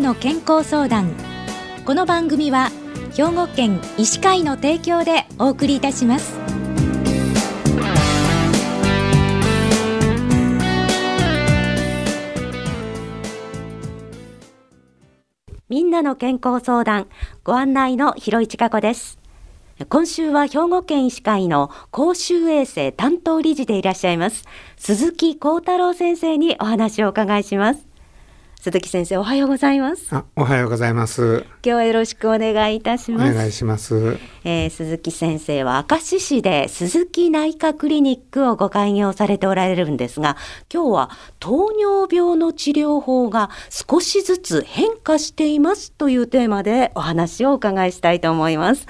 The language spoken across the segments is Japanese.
の健康相談。この番組は兵庫県医師会の提供でお送りいたします。みんなの健康相談。ご案内の広市加子です。今週は兵庫県医師会の公衆衛生担当理事でいらっしゃいます鈴木幸太郎先生にお話をお伺いします。鈴木先生おはようございます。あおはようございます。今日はよろしくお願いいたします。お願いします、えー、鈴木先生は明石市で鈴木内科クリニックをご開業されておられるんですが今日は糖尿病の治療法が少しずつ変化していますというテーマでお話をお伺いしたいと思います。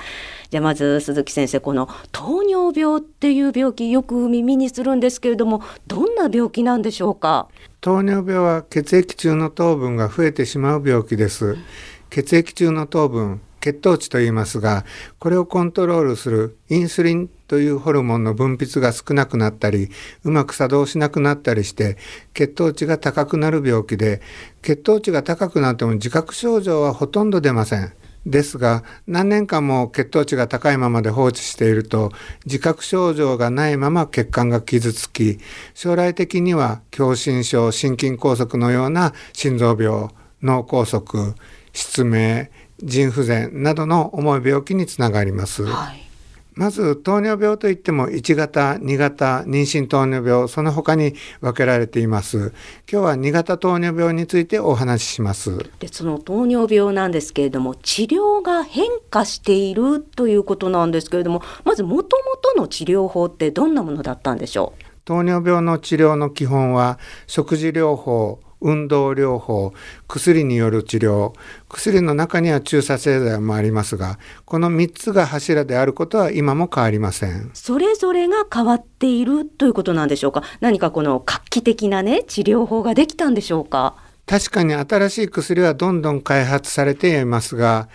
じゃあまず鈴木先生この糖尿病っていう病気よく耳にするんですけれどもどんな病気なんでしょうか？糖尿病は血液中の糖分が増えてしまう病気です。血液中の糖分血糖値と言いますがこれをコントロールするインスリンというホルモンの分泌が少なくなったりうまく作動しなくなったりして血糖値が高くなる病気で血糖値が高くなっても自覚症状はほとんど出ません。ですが何年間も血糖値が高いままで放置していると自覚症状がないまま血管が傷つき将来的には狭心症心筋梗塞のような心臓病脳梗塞失明腎不全などの重い病気につながります。はいまず糖尿病といっても1型、2型、妊娠糖尿病、その他に分けられています。今日は2型糖尿病についてお話しします。で、その糖尿病なんですけれども、治療が変化しているということなんですけれども、まずもともとの治療法ってどんなものだったんでしょう？糖尿病の治療の基本は食事療法、運動療法薬による治療薬の中には注射製剤もありますがこの3つが柱であることは今も変わりません。それぞれが変わっているということなんでしょうか？何かこの画期的なね治療法ができたんでしょうか？確かに新しい薬はどんどん開発されていますが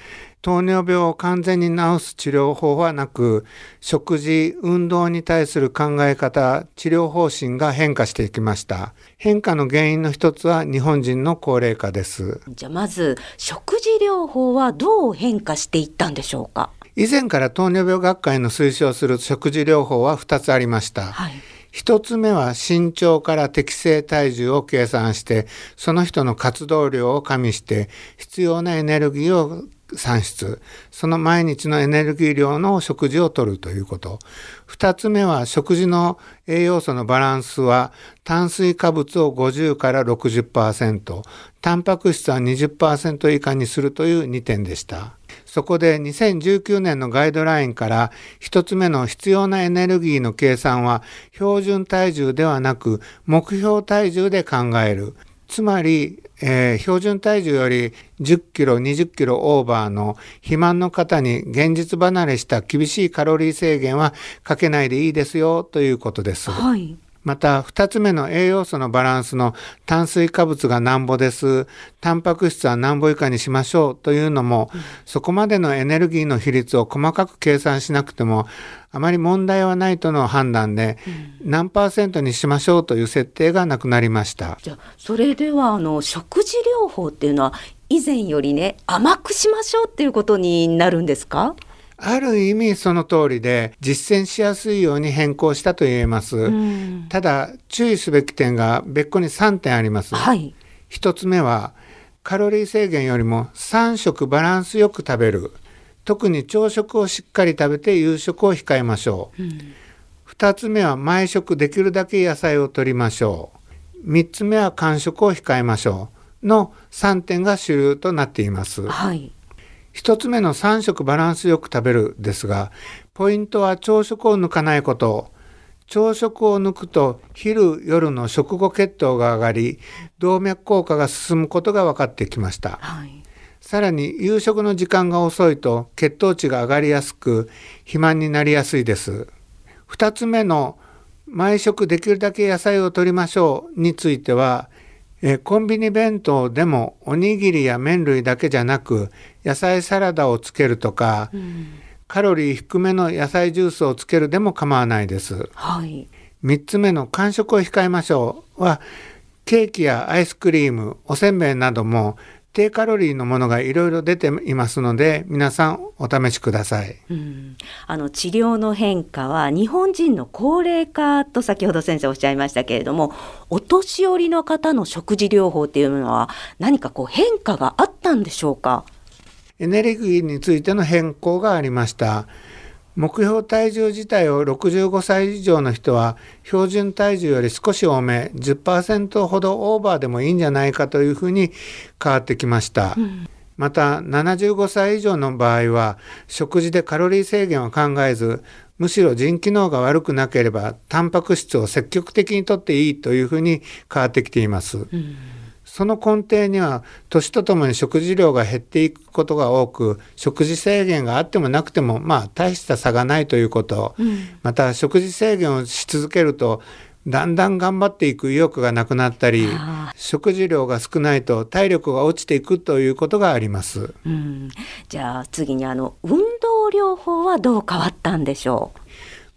糖尿病を完全に治す治療法はなく食事運動に対する考え方治療方針が変化していきました。変化の原因の一つは日本人の高齢化です。じゃあまず食事療法はどう変化していったんでしょうか？以前から糖尿病学会の推奨する食事療法は2つありました、はい一つ目は身長から適正体重を計算して、その人の活動量を加味して、必要なエネルギーを産出。その毎日のエネルギー量の食事をとるということ。2つ目は食事の栄養素のバランスは炭水化物を50から60%タンパク質は20%以下にするという2点でした。そこで2019年のガイドラインから1つ目の必要なエネルギーの計算は標準体重ではなく目標体重で考えるつまりえー、標準体重より10キロ、20キロオーバーの肥満の方に現実離れした厳しいカロリー制限はかけないでいいですよということです。はいまた2つ目の栄養素のバランスの炭水化物がなんぼです。タンパク質はなんぼ以下にしましょう。というのも、うん、そこまでのエネルギーの比率を細かく計算しなくても、あまり問題はないとの判断で、うん、何パーセントにしましょう。という設定がなくなりました。じゃそれではあの食事療法っていうのは以前よりね甘くしましょうっていうことになるんですか？ある意味その通りで実践しやすいように変更したと言えます。うん、ただ注意すべき点が別個に3点あります。はい、1つ目はカロリー制限よりも3食バランスよく食べる。特に朝食をしっかり食べて夕食を控えましょう。うん、2つ目は毎食できるだけ野菜を摂りましょう。3つ目は間食を控えましょう。の3点が主流となっています。はい一つ目の3食バランスよく食べるですが、ポイントは朝食を抜かないこと。朝食を抜くと昼夜の食後血糖が上がり動脈硬化が進むことが分かってきました、はい、さらに夕食の時間が遅いと血糖値が上がりやすく肥満になりやすいです。2つ目の毎食できるだけ野菜を摂りましょうについてはえコンビニ弁当でもおにぎりや麺類だけじゃなく野菜サラダをつけるとか、うん、カロリー低めの野菜ジュースをつけるでも構わないです。はい、3つ目の間食を控えましょうはケーキやアイスクリームおせんべいなども低カロリーのものがいろいろ出ていますので皆さんお試しください、うん、あの治療の変化は日本人の高齢化と先ほど先生おっしゃいましたけれどもお年寄りの方の食事療法っていうのは何かこう変化があったんでしょうか？エネルギーについての変更がありました目標体重自体を65歳以上の人は標準体重より少し多め10%ほどオーバーでもいいんじゃないかというふうに変わってきました。うんまた75歳以上の場合は食事でカロリー制限を考えずむしろ腎機能が悪くなければタンパク質を積極的にとっていいというふうに変わってきています。うんその根底には年とともに食事量が減っていくことが多く食事制限があってもなくてもまあ大した差がないということ、うん、また食事制限をし続けるとだんだん頑張っていく意欲がなくなったり食事量が少ないと体力が落ちていくということがあります、うん、じゃあ次にあの運動療法はどう変わったんでしょ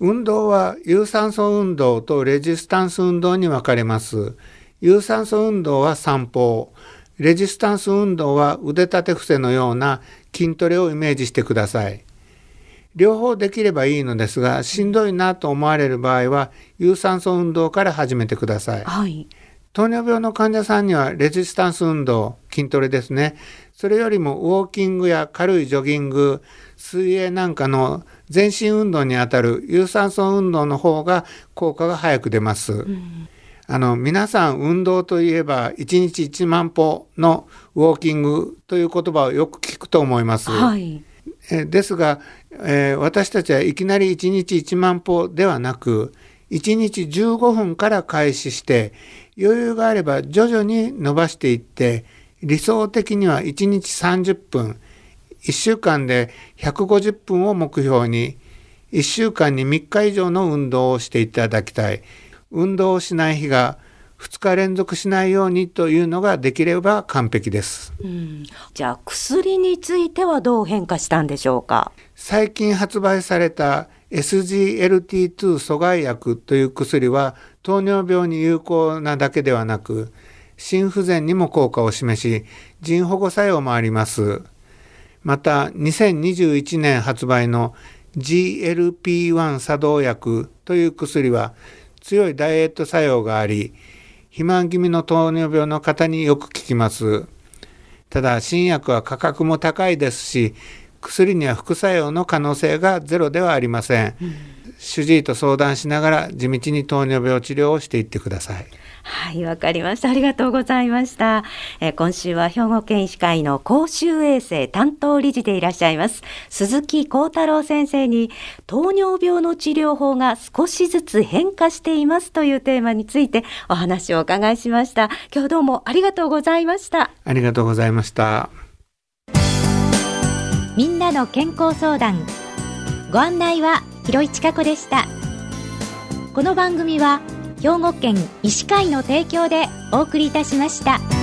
う？運動は有酸素運動とレジスタンス運動に分かれます有酸素運動は散歩、レジスタンス運動は腕立て伏せのような筋トレをイメージしてください。両方できればいいのですが、しんどいなと思われる場合は、有酸素運動から始めてください。はい、糖尿病の患者さんにはレジスタンス運動、筋トレですね。それよりもウォーキングや軽いジョギング、水泳なんかの全身運動にあたる有酸素運動の方が効果が早く出ます。うんあの皆さん運動といえば1日1万歩のウォーキングという言葉をよく聞くと思います。はい、えですが、えー、私たちはいきなり1日1万歩ではなく1日15分から開始して余裕があれば徐々に伸ばしていって理想的には1日30分1週間で150分を目標に1週間に3日以上の運動をしていただきたい。運動をしない日が2日連続しないようにというのができれば完璧です、うん、じゃあ薬についてはどう変化したんでしょうか？最近発売された SGLT2 阻害薬という薬は糖尿病に有効なだけではなく心不全にも効果を示し腎保護作用もあります。また2021年発売の GLP-1 作動薬という薬は強いダイエット作用があり肥満気味の糖尿病の方によく効きます。ただ新薬は価格も高いですし薬には副作用の可能性がゼロではありません、うん、主治医と相談しながら地道に糖尿病治療をしていってくださいはい、わかりました。ありがとうございました。えー、今週は兵庫県医師会の公衆衛生担当理事でいらっしゃいます。鈴木幸太郎先生に糖尿病の治療法が少しずつ変化していますというテーマについてお話をお伺いしました。今日どうもありがとうございました。ありがとうございました。みんなの健康相談。ご案内は広市加子でした。この番組は兵庫県医師会の提供でお送りいたしました。